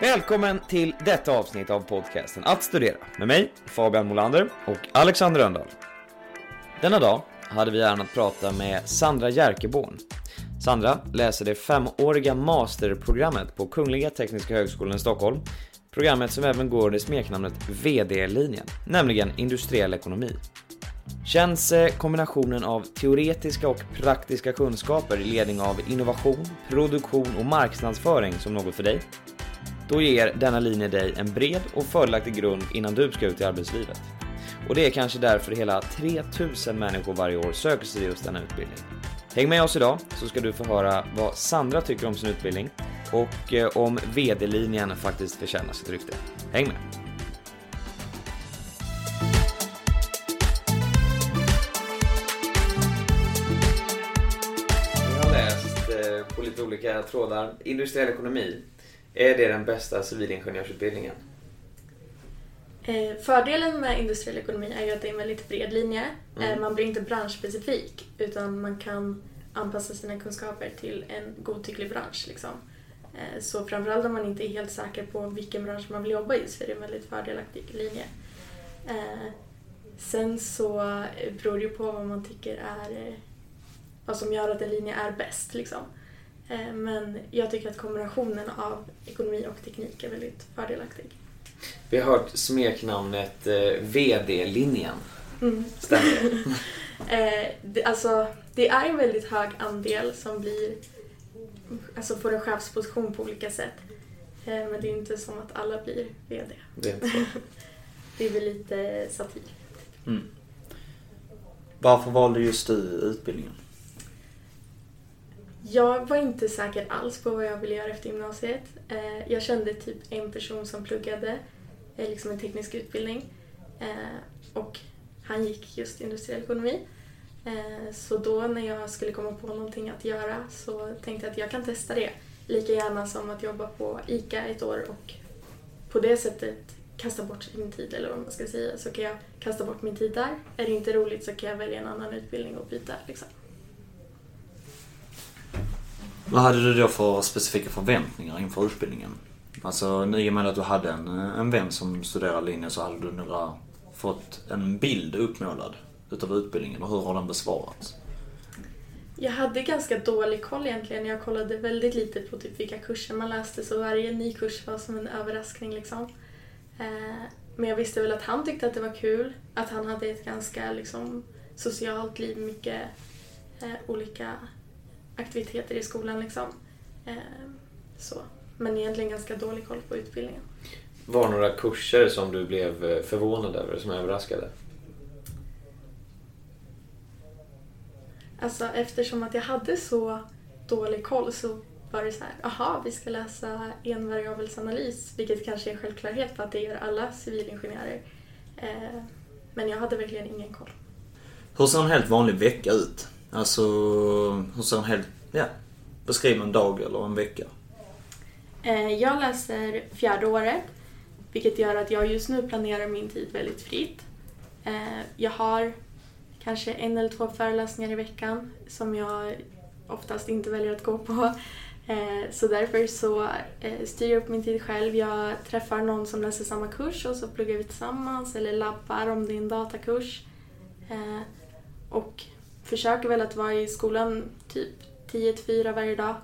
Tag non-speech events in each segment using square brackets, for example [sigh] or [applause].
Välkommen till detta avsnitt av podcasten Att studera med mig, Fabian Molander och Alexander Röndahl. Denna dag hade vi äran att prata med Sandra Jerkeborn. Sandra läser det femåriga masterprogrammet på Kungliga Tekniska Högskolan i Stockholm. Programmet som även går under smeknamnet VD-linjen, nämligen industriell ekonomi. Känns eh, kombinationen av teoretiska och praktiska kunskaper i ledning av innovation, produktion och marknadsföring som något för dig? Då ger denna linje dig en bred och fördelaktig grund innan du ska ut i arbetslivet. Och det är kanske därför hela 3000 människor varje år söker sig till just denna utbildning. Häng med oss idag så ska du få höra vad Sandra tycker om sin utbildning och eh, om VD-linjen faktiskt förtjänar sitt rykte. Häng med! Jag har läst eh, på lite olika trådar. Industriell ekonomi. Är det den bästa civilingenjörsutbildningen? Eh, fördelen med industriell ekonomi är ju att det är en väldigt bred linje. Mm. Eh, man blir inte branschspecifik utan man kan anpassa sina kunskaper till en godtycklig bransch. Liksom. Eh, så framförallt om man inte är helt säker på vilken bransch man vill jobba i så är det en väldigt fördelaktig linje. Sen så beror det ju på vad man tycker är vad som gör att en linje är bäst. Liksom. Eh, men jag tycker att kombinationen av ekonomi och teknik är väldigt fördelaktig. Vi har hört smeknamnet eh, VD-linjen. Mm. Stämmer det? [laughs] Eh, det, alltså, det är en väldigt hög andel som blir, alltså får en chefsposition på olika sätt. Eh, men det är inte som att alla blir VD. Det är inte så. [laughs] Det är väl lite satir. Mm. Varför valde just du utbildningen? Jag var inte säker alls på vad jag ville göra efter gymnasiet. Eh, jag kände typ en person som pluggade eh, liksom en teknisk utbildning eh, och han gick just industriell ekonomi. Så då när jag skulle komma på någonting att göra så tänkte jag att jag kan testa det. Lika gärna som att jobba på ICA ett år och på det sättet kasta bort min tid eller vad man ska säga. Så kan jag kasta bort min tid där. Är det inte roligt så kan jag välja en annan utbildning och byta. Liksom. Vad hade du då för specifika förväntningar inför utbildningen? Alltså i och med att du hade en, en vän som studerade linjen så hade du några, fått en bild uppmålad utav utbildningen och hur har den besvarats? Jag hade ganska dålig koll egentligen. Jag kollade väldigt lite på typ vilka kurser man läste så varje ny kurs var som en överraskning liksom. Eh, men jag visste väl att han tyckte att det var kul. Att han hade ett ganska liksom, socialt liv, mycket eh, olika aktiviteter i skolan liksom. Eh, Så. Men egentligen ganska dålig koll på utbildningen. Var några kurser som du blev eh, förvånad över, som överraskade? Alltså eftersom att jag hade så dålig koll så var det så här, aha, vi ska läsa envariabelsanalys, vilket kanske är en självklarhet för att det gör alla civilingenjörer. Eh, Men jag hade verkligen ingen koll. Hur ser en helt vanlig vecka ut? Alltså, hur ser en hel, ja, beskriv en dag eller en vecka. Eh, jag läser fjärde året, vilket gör att jag just nu planerar min tid väldigt fritt. Eh, jag har kanske en eller två föreläsningar i veckan som jag oftast inte väljer att gå på. Eh, så därför så styr jag upp min tid själv. Jag träffar någon som läser samma kurs och så pluggar vi tillsammans eller labbar om det är en datakurs. Och försöker väl att vara i skolan typ 10-4 varje dag.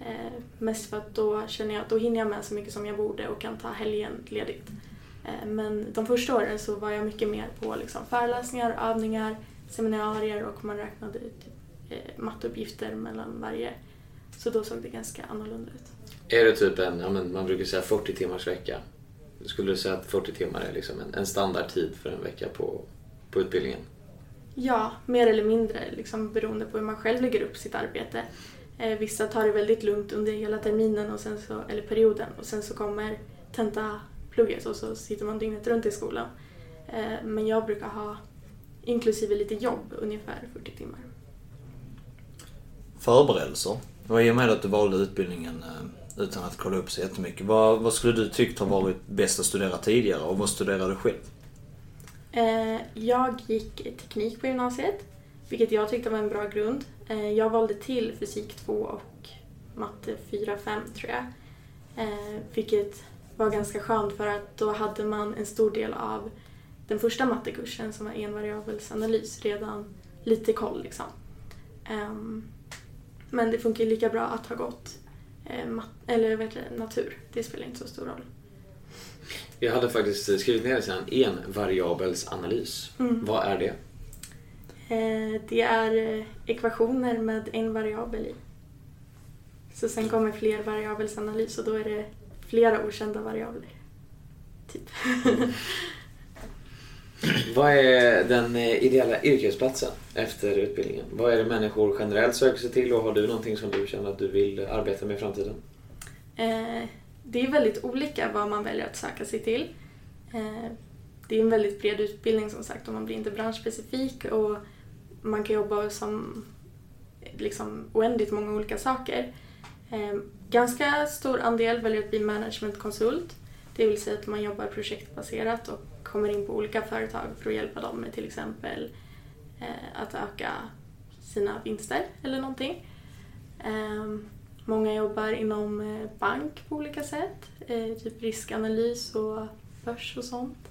Eh, mest för att då känner jag att då hinner jag med så mycket som jag borde och kan ta helgen ledigt. Eh, men de första åren så var jag mycket mer på liksom föreläsningar, övningar, seminarier och man räknade typ, eh, matteuppgifter mellan varje så då såg det ganska annorlunda ut. Är det typ en, ja, men man brukar säga 40 timmars vecka. Skulle du säga att 40 timmar är liksom en, en standardtid för en vecka på, på utbildningen? Ja, mer eller mindre liksom beroende på hur man själv lägger upp sitt arbete. Eh, vissa tar det väldigt lugnt under hela terminen och sen så, eller perioden och sen så kommer tentaplugget och så sitter man dygnet runt i skolan. Eh, men jag brukar ha, inklusive lite jobb, ungefär 40 timmar. Förberedelser? Och i och med att du valde utbildningen eh, utan att kolla upp så jättemycket. Vad, vad skulle du tyckt har varit bäst att studera tidigare och vad studerade du själv? Eh, jag gick teknik på gymnasiet, vilket jag tyckte var en bra grund. Eh, jag valde till fysik 2 och matte 4-5 tror jag. Eh, vilket var ganska skönt för att då hade man en stor del av den första mattekursen som var envariabelsanalys redan lite koll liksom. Ehm, men det funkar lika bra att ha gått eller vet du, natur. Det spelar inte så stor roll. Jag hade faktiskt skrivit ner sen en variabelsanalys. Mm. Vad är det? Eh, det är eh, ekvationer med en variabel i. Så sen kommer fler variabelsanalys och då är det flera okända variabler. Typ. Vad är den eh, ideella yrkesplatsen efter utbildningen? Vad är det människor generellt söker sig till och har du någonting som du känner att du vill arbeta med i framtiden? Eh, det är väldigt olika vad man väljer att söka sig till. Eh, det är en väldigt bred utbildning som sagt och man blir inte branschspecifik och man kan jobba som liksom oändligt många olika saker. Eh, ganska stor andel väljer att bli managementkonsult. Det vill säga att man jobbar projektbaserat och kommer in på olika företag för att hjälpa dem med till exempel eh, att öka sina vinster eller någonting. Många jobbar inom eh, bank på olika sätt, eh, typ riskanalys och börs och sånt.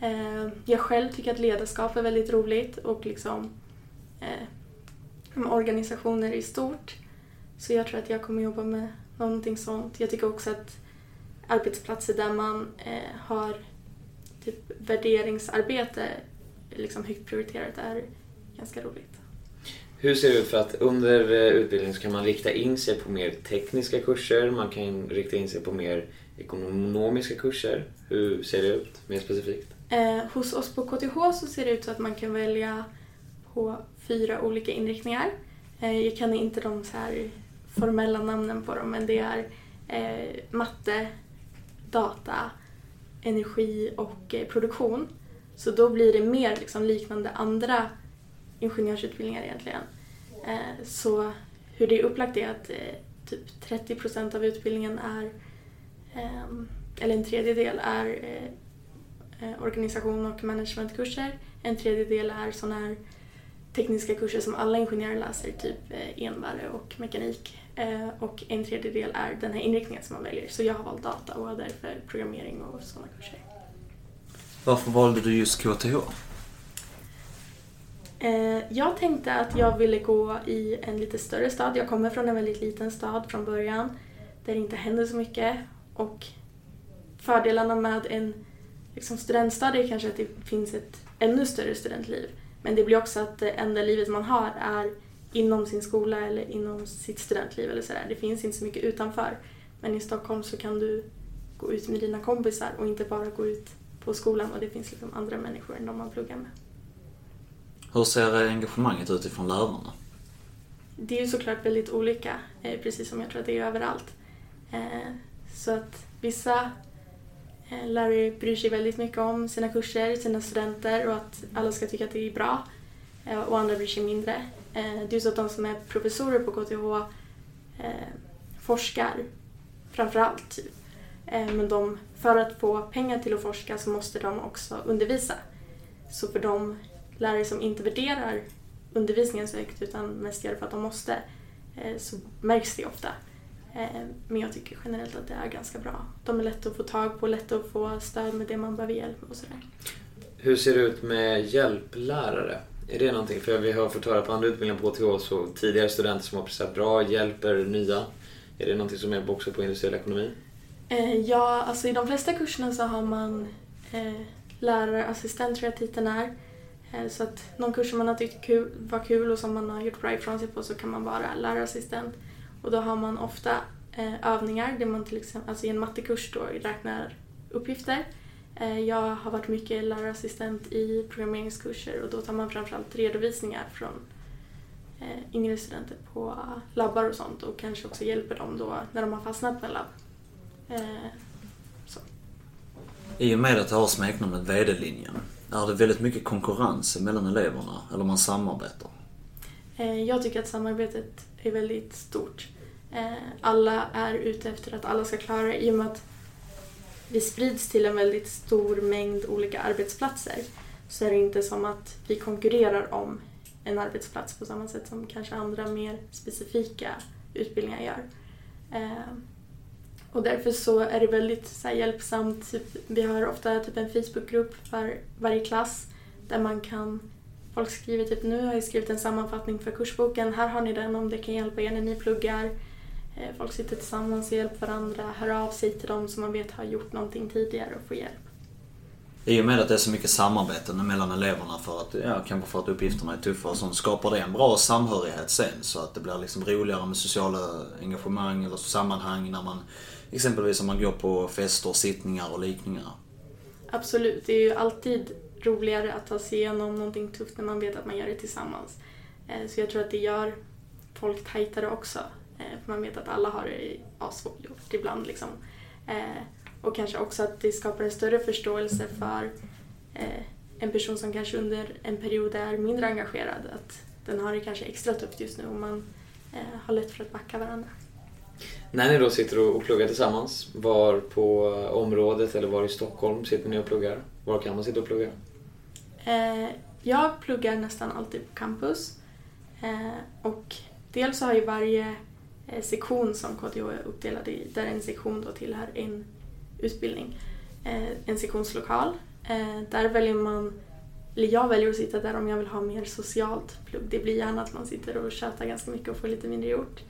Eh, jag själv tycker att ledarskap är väldigt roligt och liksom organisationer i stort. Så jag tror att jag kommer jobba med någonting sånt. Jag tycker också att arbetsplatser där man eh, har typ värderingsarbete liksom högt prioriterat är ganska roligt. Hur ser det ut för att under eh, utbildningen så kan man rikta in sig på mer tekniska kurser, man kan rikta in sig på mer ekonomiska kurser. Hur ser det ut mer specifikt? Eh, hos oss på KTH så ser det ut så att man kan välja på fyra olika inriktningar. Eh, jag kan inte de så här formella namnen på dem men det är eh, matte, data, energi och eh, produktion. Så då blir det mer liksom liknande andra ingenjörsutbildningar egentligen. Eh, så hur det är upplagt är att eh, typ 30 procent av utbildningen är, ehm, eller en tredjedel är eh, organisation och managementkurser. En tredjedel är sådana här tekniska kurser som alla ingenjörer läser, typ envare och mekanik. Och en tredjedel är den här inriktningen som man väljer. Så jag har valt data och har därför programmering och sådana kurser. Varför valde du just KTH? Eh, jag tänkte att jag ville gå i en lite större stad. Jag kommer från en väldigt liten stad från början där det inte händer så mycket. Och fördelarna med en liksom, studentstad är kanske att det finns ett ännu större studentliv. Men det blir också att det enda livet man har är inom sin skola eller inom sitt studentliv eller sådär. Det finns inte så mycket utanför. Men i Stockholm så kan du gå ut med dina kompisar och inte bara gå ut på skolan och det finns liksom andra människor än de man pluggar med. Hur ser engagemanget ut ifrån lärarna? Det är ju såklart väldigt olika, eh, precis som jag tror att det är överallt. Eh, så att vissa eh, lärare bryr sig väldigt mycket om sina kurser, sina studenter och att alla ska tycka att det är bra. Och andra bryr sig mindre. Det är så att de som är professorer på KTH forskar framför allt. Typ. Men de, för att få pengar till att forska så måste de också undervisa. Så för dem lärare som inte värderar undervisningen så högt utan mest gör det för att de måste så märks det ofta. Eh, men jag tycker generellt att det är ganska bra. De är lätta att få tag på, lätta att få stöd med det man behöver hjälp med och sådär. Hur ser det ut med hjälplärare? Är det någonting? För vi har fått höra på andra utbildningar på HTH så tidigare studenter som har presterat bra hjälper nya. Är det någonting som är också på industriell ekonomi? Eh, ja, alltså i de flesta kurserna så har man eh, lärarassistent tror jag titeln är. Eh, så att någon kurs som man har tyckt kul, var kul och som man har gjort bra ifrån sig på så kan man vara lärarassistent. Och då har man ofta eh, övningar där man till exempel, alltså i en mattekurs då räknar uppgifter. Eh, jag har varit mycket lärarassistent i programmeringskurser och då tar man framförallt redovisningar från yngre studenter på labbar och sånt och kanske också hjälper dem då när de har fastnat på en labb. Så. I och med att du har smeknamnet VD-linjen, är det väldigt mycket konkurrens mellan eleverna eller man samarbetar? Eh, jag tycker att samarbetet är väldigt stort. Eh, alla är ute efter att alla ska klara det i och med att vi sprids till en väldigt stor mängd olika arbetsplatser så är det inte som att vi konkurrerar om en arbetsplats på samma sätt som kanske andra mer specifika utbildningar gör. Eh, och därför så är det väldigt så här, hjälpsamt. Typ, vi har ofta typ en Facebookgrupp för varje klass där man kan Folk skriver typ nu har jag skrivit en sammanfattning för kursboken, här har ni den om det kan hjälpa er när ni pluggar. Eh, folk sitter tillsammans och hjälper varandra, hör av sig till dem som man vet har gjort någonting tidigare och får hjälp. I och med att det är så mycket samarbete mellan eleverna för att, ja, kanske för att uppgifterna är tuffa och sånt, skapar det en bra samhörighet sen så att det blir liksom roligare med sociala engagemang eller sammanhang när man exempelvis om man går på fester, sittningar och likningar. Absolut, det är ju alltid roligare att ta sig igenom någonting tufft när man vet att man gör det tillsammans. Eh, så jag tror att det gör folk tajtare också. Eh, för man vet att alla har det asvårt ibland. Liksom. Eh, och kanske också att det skapar en större förståelse för en person som kanske under en period är mindre engagerad. Att den har det kanske extra tufft just nu och man har lätt för att backa varandra. När ni då sitter och pluggar tillsammans, var på området eller var i Stockholm sitter ni och pluggar? Var kan man sitta och plugga? Eh, jag pluggar nästan alltid på campus. Eh, och dels har ju varje eh, sektion som KTH är uppdelad i, där en sektion då tillhör en utbildning, eh, en sektionslokal. Eh, där väljer man, eller jag väljer att sitta där om jag vill ha mer socialt plugg. Det blir gärna att man sitter och tjatar ganska mycket och får lite mindre gjort.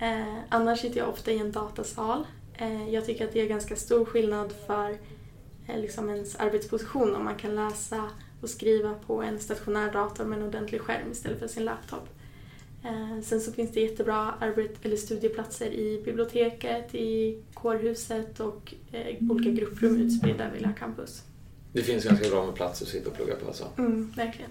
Eh, annars sitter jag ofta i en datasal. Eh, jag tycker att det är ganska stor skillnad för eh, liksom ens arbetsposition om man kan läsa och skriva på en stationär dator med en ordentlig skärm istället för sin laptop. Eh, sen så finns det jättebra arbet eller studieplatser i biblioteket, i kårhuset och eh, olika grupprum utspridda över hela campus. Det finns ganska bra med plats att sitta och plugga på alltså? Mm, verkligen.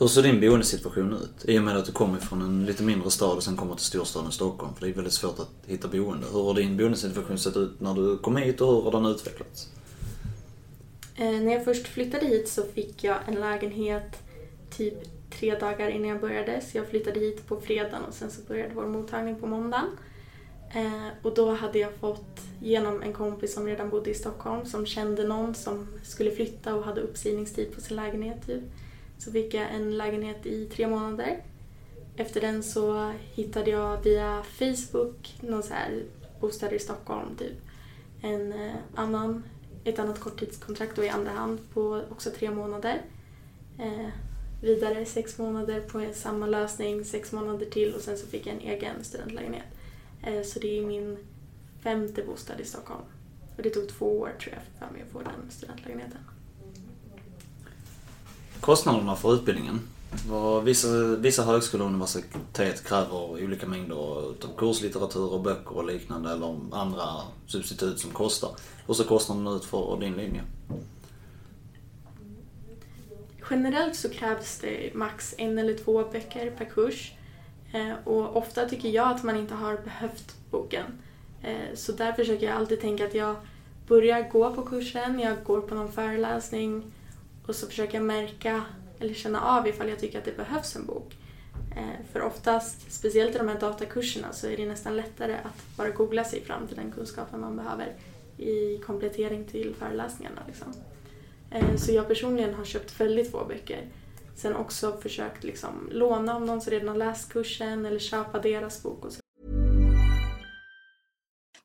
Hur ser din boendesituation ut? I och med att du kommer från en lite mindre stad och sen kommer till storstaden Stockholm. För det är väldigt svårt att hitta boende. Hur har din boendesituation sett ut när du kom hit och hur har den utvecklats? Eh, när jag först flyttade hit så fick jag en lägenhet typ tre dagar innan jag började. Så jag flyttade hit på fredagen och sen så började vår mottagning på måndagen. Eh, och då hade jag fått genom en kompis som redan bodde i Stockholm som kände någon som skulle flytta och hade uppsägningstid på sin lägenhet typ. Så fick jag en lägenhet i tre månader. Efter den så hittade jag via Facebook någon så här bostäder i Stockholm typ. En eh, annan ett annat korttidskontrakt då i andra hand på också tre månader. Eh, vidare sex månader på samma lösning, sex månader till och sen så fick jag en egen studentlägenhet. Eh, så det är min femte bostad i Stockholm. Och det tog två år tror jag för mig att få den studentlägenheten. Kostnaderna för utbildningen? Vissa, vissa högskolor och universitet kräver olika mängder av kurslitteratur och böcker och liknande eller andra substitut som kostar. Och så kostnaden ut för din linje? Generellt så krävs det max en eller två böcker per kurs. Eh, och ofta tycker jag att man inte har behövt boken. Eh, så där försöker jag alltid tänka att jag börjar gå på kursen, jag går på någon föreläsning och så försöker jag märka eller känna av ifall jag tycker att det behövs en bok. Eh, för oftast, speciellt i de här datakurserna, så är det nästan lättare att bara googla sig fram till den kunskapen man behöver i komplettering till föreläsningarna. Liksom. Eh, så jag personligen har köpt väldigt få böcker. Sen också försökt liksom låna av någon som redan har läst kursen eller köpa deras bok och så.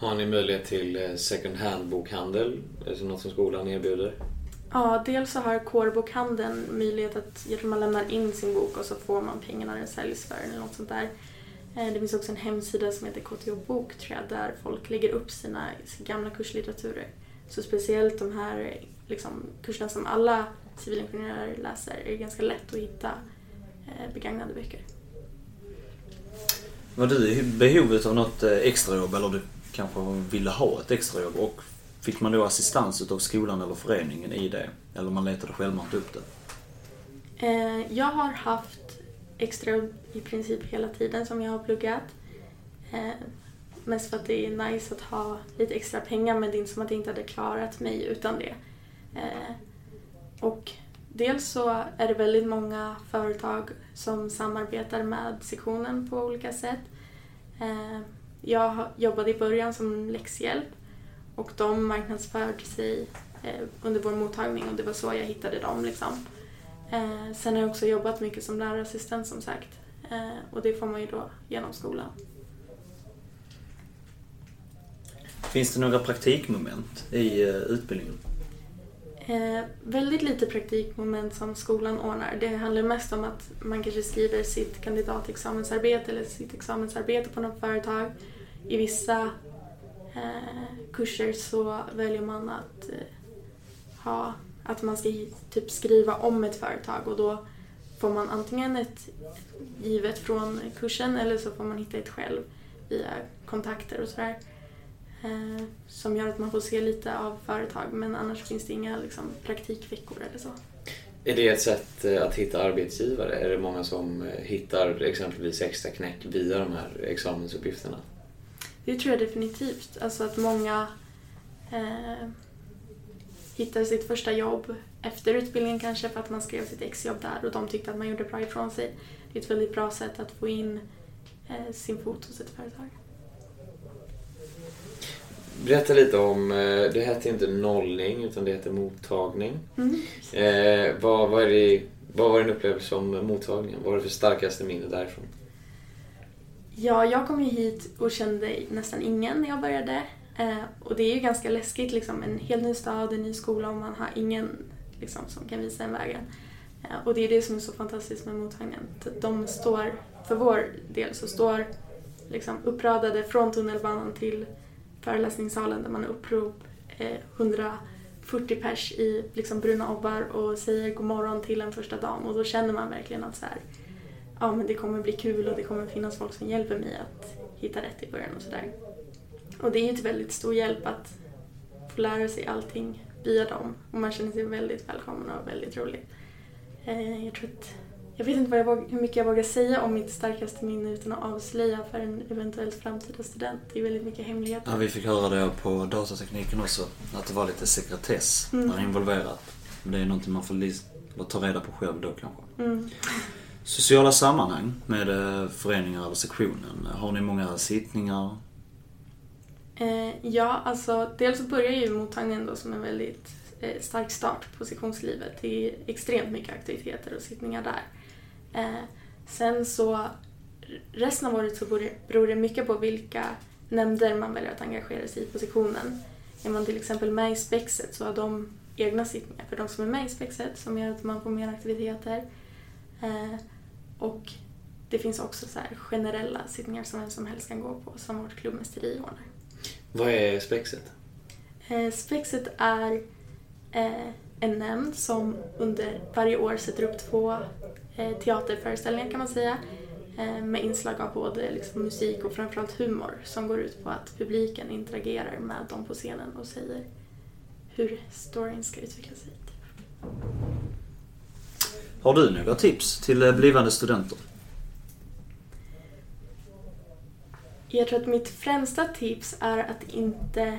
Har ni möjlighet till eh, second hand-bokhandel? Är det något som skolan erbjuder? Ja, dels så har kårbokhandeln möjlighet att man lämnar in sin bok och så får man pengarna när den säljs för eller något sånt där. Eh, Det finns också en hemsida som heter KTH Bok tror jag, där folk lägger upp sina gamla kurslitteraturer. Så speciellt de här liksom, kurserna som alla civilingenjörer läser är ganska lätt att hitta eh, begagnade böcker. Var du i behovet av något extrajobb eller du kanske ville ha ett extrajobb och fick man då assistans utav skolan eller föreningen i det? Eller man letade självmant upp det? Eh, jag har haft extrajobb i princip hela tiden som jag har pluggat. Eh, mest för att det är nice att ha lite extra pengar men det är inte som att jag inte hade klarat mig utan det. Eh, och dels så är det väldigt många företag som samarbetar med sektionen på olika sätt. Jag jobbade i början som läxhjälp och de marknadsförde sig eh, under vår mottagning och det var så jag hittade dem. Liksom. Eh, sen har jag också jobbat mycket som lärarassistent som sagt. Eh, och det får man ju då genom skolan. Finns det några praktikmoment i utbildningen? Eh, väldigt lite praktikmoment som skolan ordnar. Det handlar mest om att man kanske skriver sitt kandidatexamensarbete eller sitt examensarbete på något företag. I vissa eh, kurser så väljer man att eh, ha att man ska typ skriva om ett företag och då får man antingen ett givet från kursen eller så får man hitta ett själv via kontakter och sådär. Eh, som gör att man får se lite av företag men annars finns det inga liksom, praktikveckor eller så. Är det ett sätt eh, att hitta arbetsgivare? Är det många som eh, hittar exempelvis extra knäck via de här examensuppgifterna? Det tror jag definitivt. Alltså att många eh, hittar sitt första jobb efter utbildningen kanske för att man skrev sitt exjobb där och de tyckte att man gjorde bra ifrån sig. Det är ett väldigt bra sätt att få in eh, sin fot hos ett företag. Berätta lite om, eh, det hette inte nollning utan det hette mottagning. Mm. Eh, vad, vad, är det, vad var din upplevelse om mottagningen? Vad var det för starkaste minne därifrån? Ja, jag kom ju hit och kände nästan ingen när jag började. Eh, och det är ju ganska läskigt, liksom, en helt ny stad, en ny skola och man har ingen liksom, som kan visa en vägen. Eh, Och det är det som är så fantastiskt med mottagningen. De står, för vår del så står liksom uppradade från tunnelbanan till föreläsningssalen där man är upprop eh, 140 pers i liksom bruna obbar och säger god morgon till en första dam och då känner man verkligen att så här, ja men det kommer bli kul och det kommer finnas folk som hjälper mig att hitta rätt i början och sådär. Och det är ju till väldigt stor hjälp att få lära sig allting via dem och man känner sig väldigt välkommen och väldigt rolig. Eh, jag tror att jag vet inte vad jag våg, hur mycket jag vågar säga om mitt starkaste minne utan att avslöja för en eventuellt framtida student. Det är väldigt mycket hemligheter. Ja, vi fick höra det på datatekniken också. Att det var lite sekretess Mm. där involverat. Men det är någonting man får ta reda på själv då kanske. Mm. Sociala sammanhang med eh, föreningar eller sektionen. Har ni många sittningar? Eh, ja, alltså dels så börjar ju mottagningen då som en väldigt eh, stark start på sektionslivet. Det är extremt mycket aktiviteter och sittningar där. Eh, sen så resten av året så beror det- mycket på vilka nämnder man väljer att engagera sig i på sektionen. Är man till exempel med i spexet så har de egna sittningar för de som är med i spexet som gör att man får mer aktiviteter. Eh, och det finns också så här generella sittningar som vem som helst kan gå på som vårt klubbmästeri ordnar. Vad är spexet? Eh, Spexet är eh, en nämnd som under varje år sätter upp två teaterföreställningar kan man säga. Eh, med inslag av både liksom, musik och framförallt humor som går ut på att publiken interagerar med dem på scenen och säger hur storyn ska utveckla sig. Har du några tips till eh, blivande studenter? Jag tror att mitt främsta tips är att inte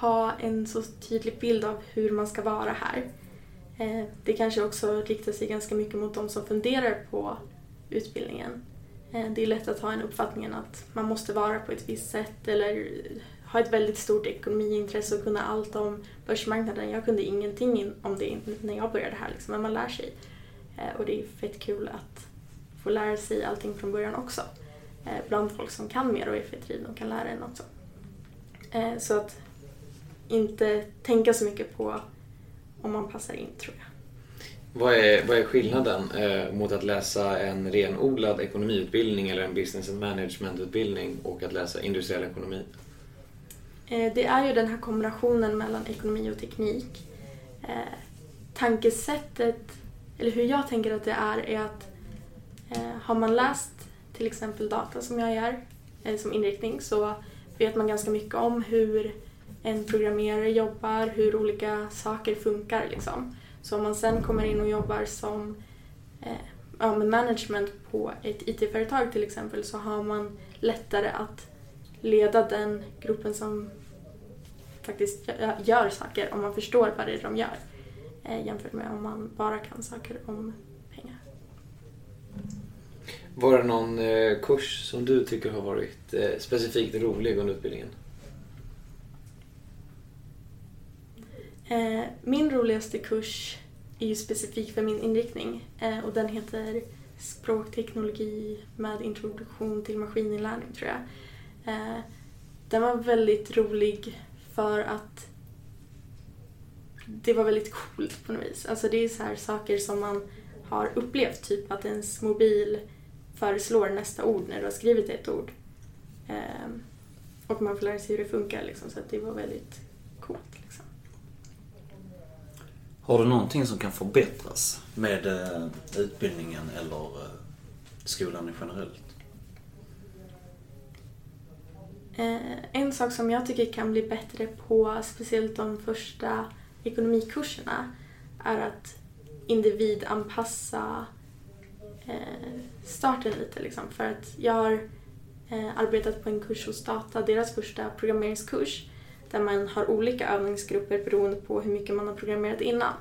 ha en så tydlig bild av hur man ska vara här. Eh, det kanske också riktar sig ganska mycket mot de som funderar på utbildningen. Eh, det är lätt att ha en uppfattning att man måste vara på ett visst sätt eller ha ett väldigt stort ekonomiintresse och kunna allt om börsmarknaden. Jag kunde ingenting om det när jag började här, liksom, men man lär sig. Eh, och det är fett kul att få lära sig allting från början också. Bland folk som kan mer och är fett drivna och kan lära en också. Så att inte tänka så mycket på om man passar in, tror jag. Vad är, vad är skillnaden eh, mot att läsa en renodlad ekonomiutbildning eller en business and management-utbildning och att läsa industriell ekonomi? Eh, Det är ju den här kombinationen mellan ekonomi och teknik. Eh, Tankesättet, eller hur jag tänker att det är, är att eh, har man läst till exempel data som jag gör eh, som inriktning så vet man ganska mycket om hur en programmerare jobbar, hur olika saker funkar. Liksom. Så om man sen kommer in och jobbar som eh, ja, med management på ett IT-företag till exempel så har man lättare att leda den gruppen som faktiskt gör saker om man förstår vad det är de gör. Eh, jämfört med om man bara kan saker om pengar. Var det någon eh, kurs som du tycker har varit eh, specifikt rolig under utbildningen? Eh, min roligaste kurs är ju specifik för min inriktning eh, och den heter Språkteknologi med introduktion till maskininlärning tror jag. Eh, den var väldigt rolig för att det var väldigt coolt på något vis. Alltså det är så här saker som man har upplevt, typ att ens mobil föreslår nästa ord när du har skrivit ett ord. Och man får lära sig hur det funkar liksom, så att det var väldigt coolt. Liksom. Har du någonting som kan förbättras med eh, utbildningen eller eh, skolan generellt? Eh, en sak som jag tycker kan bli bättre på, speciellt de första ekonomikurserna, är att individanpassa starten lite. Liksom. För att jag har arbetat på en kurs hos Data, deras första programmeringskurs, där man har olika övningsgrupper beroende på hur mycket man har programmerat innan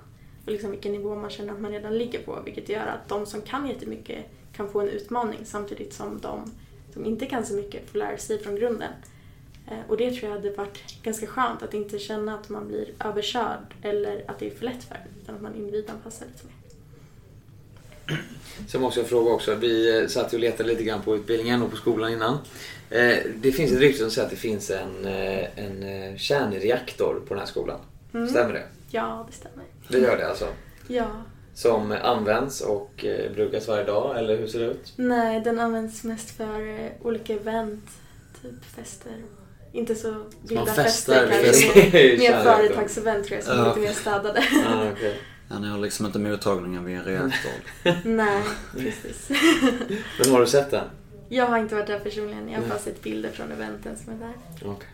och liksom vilken nivå man känner att man redan ligger på. Vilket gör att de som kan jättemycket kan få en utmaning samtidigt som de som inte kan så mycket får lära sig från grunden. Eh, och det tror jag hade varit ganska skönt att inte känna att man blir överkörd eller att det är för lätt för en, utan att man individanpassar lite mer. Sen måste jag fråga också, vi eh, satt och letade lite grann på utbildningen och på skolan innan. Eh, Det finns ett rykte som säger att det finns en, eh, en kärnreaktor på den här skolan. Mm. Stämmer det? Ja, det stämmer. Det gör det alltså? Ja. som används och brukas varje dag, eller hur ser det ut? Nej, den används mest för olika event, typ fester. Inte så vilda fester kanske. [laughs] Mer, företagsevent tror jag, som är lite mer städade. Ah, okej. Ja, ni har liksom inte mottagningen vid en reaktor. [laughs] Nej, precis. [laughs] Men har du sett den? Jag har inte varit där personligen, jag har bara sett bilder från eventen som är där. Okej.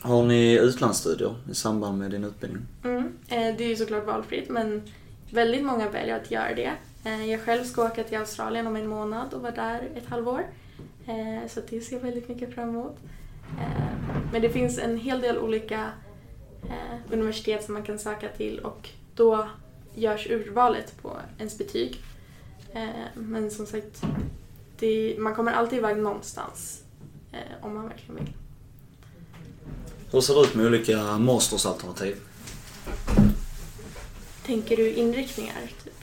Har ni utlandsstudier i samband med din utbildning? Mm. Eh, Det är ju såklart valfritt men väldigt många väljer att göra det. Eh, Jag själv ska åka till Australien om en månad och vara där ett halvår. Eh, Så det ser jag väldigt mycket fram emot. Men det finns en hel del olika universitet som man kan söka till och då görs urvalet på ens betyg. Eh, Men som sagt, det, man kommer alltid iväg någonstans eh, om man verkligen vill. Hur ser det ut med olika mastersalternativ? Tänker du inriktningar? Typ?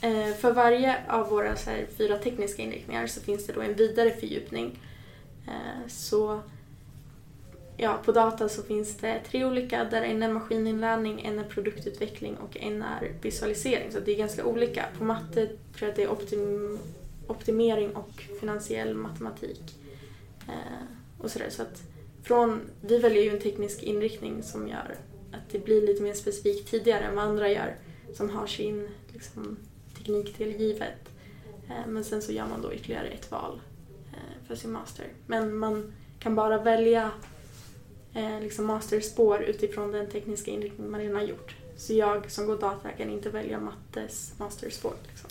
Eh, för varje av våra fyra tekniska inriktningar så finns det då en vidare fördjupning. Så ja, på data så finns det tre olika där en är maskininlärning, en är produktutveckling och en är visualisering. Så det är ganska olika. På matte tror jag att det är optim- optimering och finansiell matematik. Eh, och sådär. Så att från, vi väljer ju en teknisk inriktning som gör att det blir lite mer specifikt tidigare än vad andra gör som har sin liksom, teknikdel givet. Eh, men sen så gör man då ytterligare ett val eh, för sin master. Men man kan bara välja eh, liksom masterspår utifrån den tekniska inriktning man redan har gjort. Så jag som går data kan inte välja mattes masterspår. Liksom.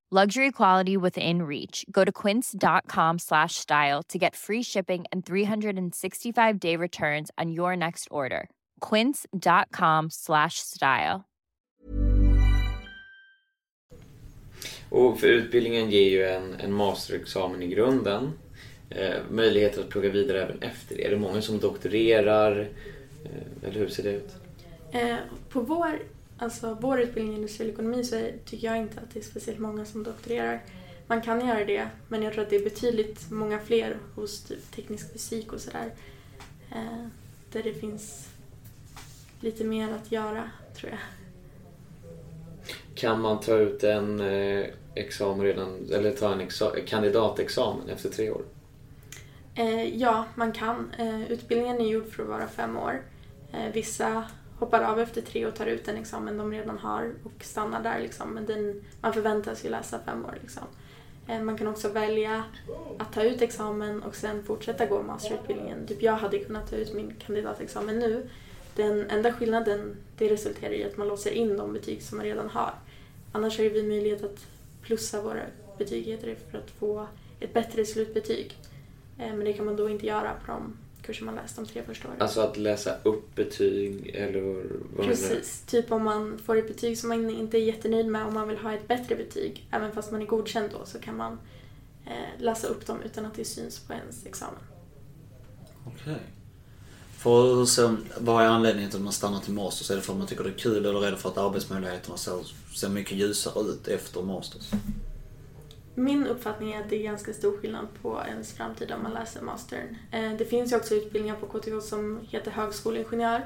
Luxury quality within reach. Go to quince.com slash style to get free shipping and 365 day returns on your next order. Quince.com slash style. Och för utbildningen ger ju en, en masterexamen i grunden. Eh, möjligheter att plugga vidare även efter det. Är det många som doktorerar? Eh, eller hur ser det ut? Eh, på vår, alltså vår utbildning i industriell ekonomi så är, tycker jag inte att det är speciellt många som doktorerar. Man kan göra det, men jag tror att det är betydligt många fler hos typ teknisk fysik och sådär. Eh, där det finns lite mer att göra, tror jag. Kan man ta ut en eh, examen redan, eller ta en exa- kandidatexamen efter tre år? Eh, ja, man kan. Eh, utbildningen är gjord för att vara fem år. Eh, vissa hoppar av efter tre och tar ut den examen de redan har och stannar där. Liksom. Men den, man förväntas ju läsa fem år. Liksom. Eh, man kan också välja att ta ut examen och sen fortsätta gå masterutbildningen. Typ jag hade kunnat ta ut min kandidatexamen nu. Den enda skillnaden det resulterar i att man låser in de betyg som man redan har. Annars har vi möjlighet att plussa våra betyg heter det, för att få ett bättre slutbetyg. Eh, men det kan man då inte göra på de kurser man läst de tre första åren. Alltså att läsa upp betyg eller vad? Precis. Typ om man får ett betyg som man inte är jättenöjd med och man vill ha ett bättre betyg, även fast man är godkänd då, så kan man eh, läsa upp dem utan att det syns på ens examen. Okej. För ser, vad är anledningen till att man stannar till masters? Är det för att man tycker det är kul eller är det för att arbetsmöjligheterna ser, ser mycket ljusare ut efter masters? Min uppfattning är att det är ganska stor skillnad på ens framtid om man läser mastern. Eh, det finns ju också utbildningar på KTH som heter högskoleingenjör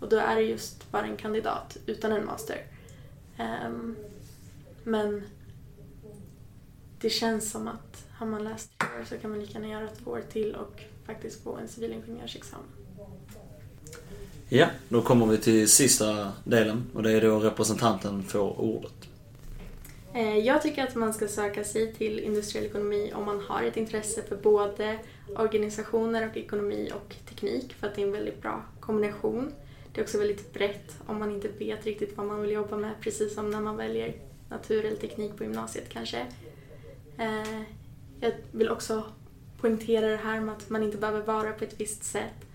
och då är det just bara en kandidat utan en master. Ehm, men det känns som att har man läst tre år så kan man lika gärna göra två år till och faktiskt få en civilingenjörsexamen. Ja, då kommer vi till sista delen och det är då representanten får ordet. Eh, jag tycker att man ska söka sig till industriell ekonomi om man har ett intresse för både organisationer och ekonomi och teknik för att det är en väldigt bra kombination. Det är också väldigt brett om man inte vet riktigt vad man vill jobba med precis som när man väljer natur eller teknik på gymnasiet kanske. Eh, jag vill också poängtera det här med att man inte behöver vara på ett visst sätt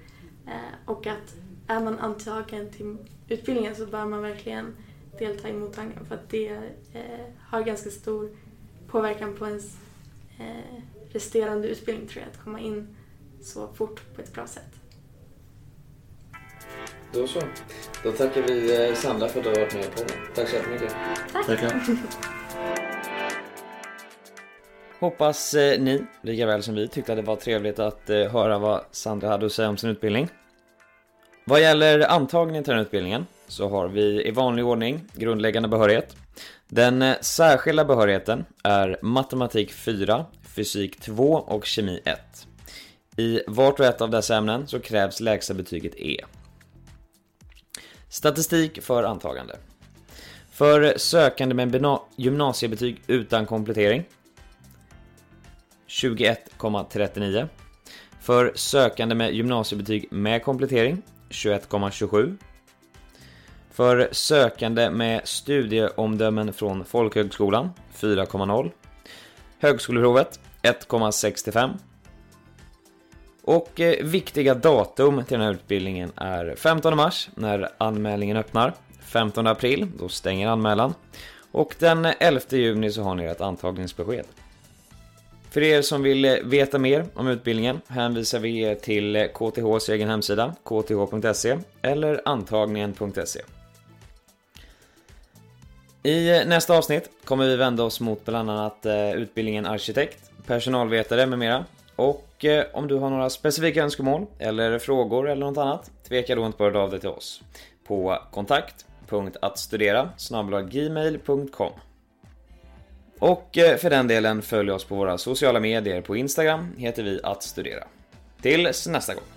eh, och att är man antagen till utbildningen så bör man verkligen delta i mottagningen för att det eh, har ganska stor påverkan på ens eh, resterande utbildning tror jag, att komma in så fort på ett bra sätt. Då så. Då tackar vi eh, Sandra för att du har varit med på podden. Tack så jättemycket. Tack. Tackar. [laughs] Hoppas eh, ni, lika väl som vi, tyckte att det var trevligt att eh, höra vad Sandra hade att säga om sin utbildning. Vad gäller antagningen till den här utbildningen så har vi i vanlig ordning grundläggande behörighet. Den eh, särskilda behörigheten är matematik 4, fysik 2 och kemi 1. I vart och ett av dessa ämnen så krävs lägsta betyget E. Statistik för antagande. För sökande med gymnasiebetyg utan komplettering 21,39. För sökande med gymnasiebetyg med komplettering 21,27. För sökande med studieomdömen från folkhögskolan 4,0. Högskoleprovet 1,65. Och eh, viktiga datum till den här utbildningen är 15 mars när anmälningen öppnar. 15 april, då stänger anmälan. Och den 11 juni så har ni ert antagningsbesked. För er som vill eh, veta mer om utbildningen hänvisar vi er till eh, KTHs egen hemsida, kth.se, eller antagningen.se. I eh, nästa avsnitt kommer vi vända oss mot bland annat eh, utbildningen arkitekt, personalvetare med mera. Och eh, om du har några specifika önskemål eller frågor eller något annat, tveka då inte på att höra av dig till oss på kontakt.attstudera gmail.com och för den delen följ oss på våra sociala medier. På Instagram heter vi attstudera. Tills nästa gång.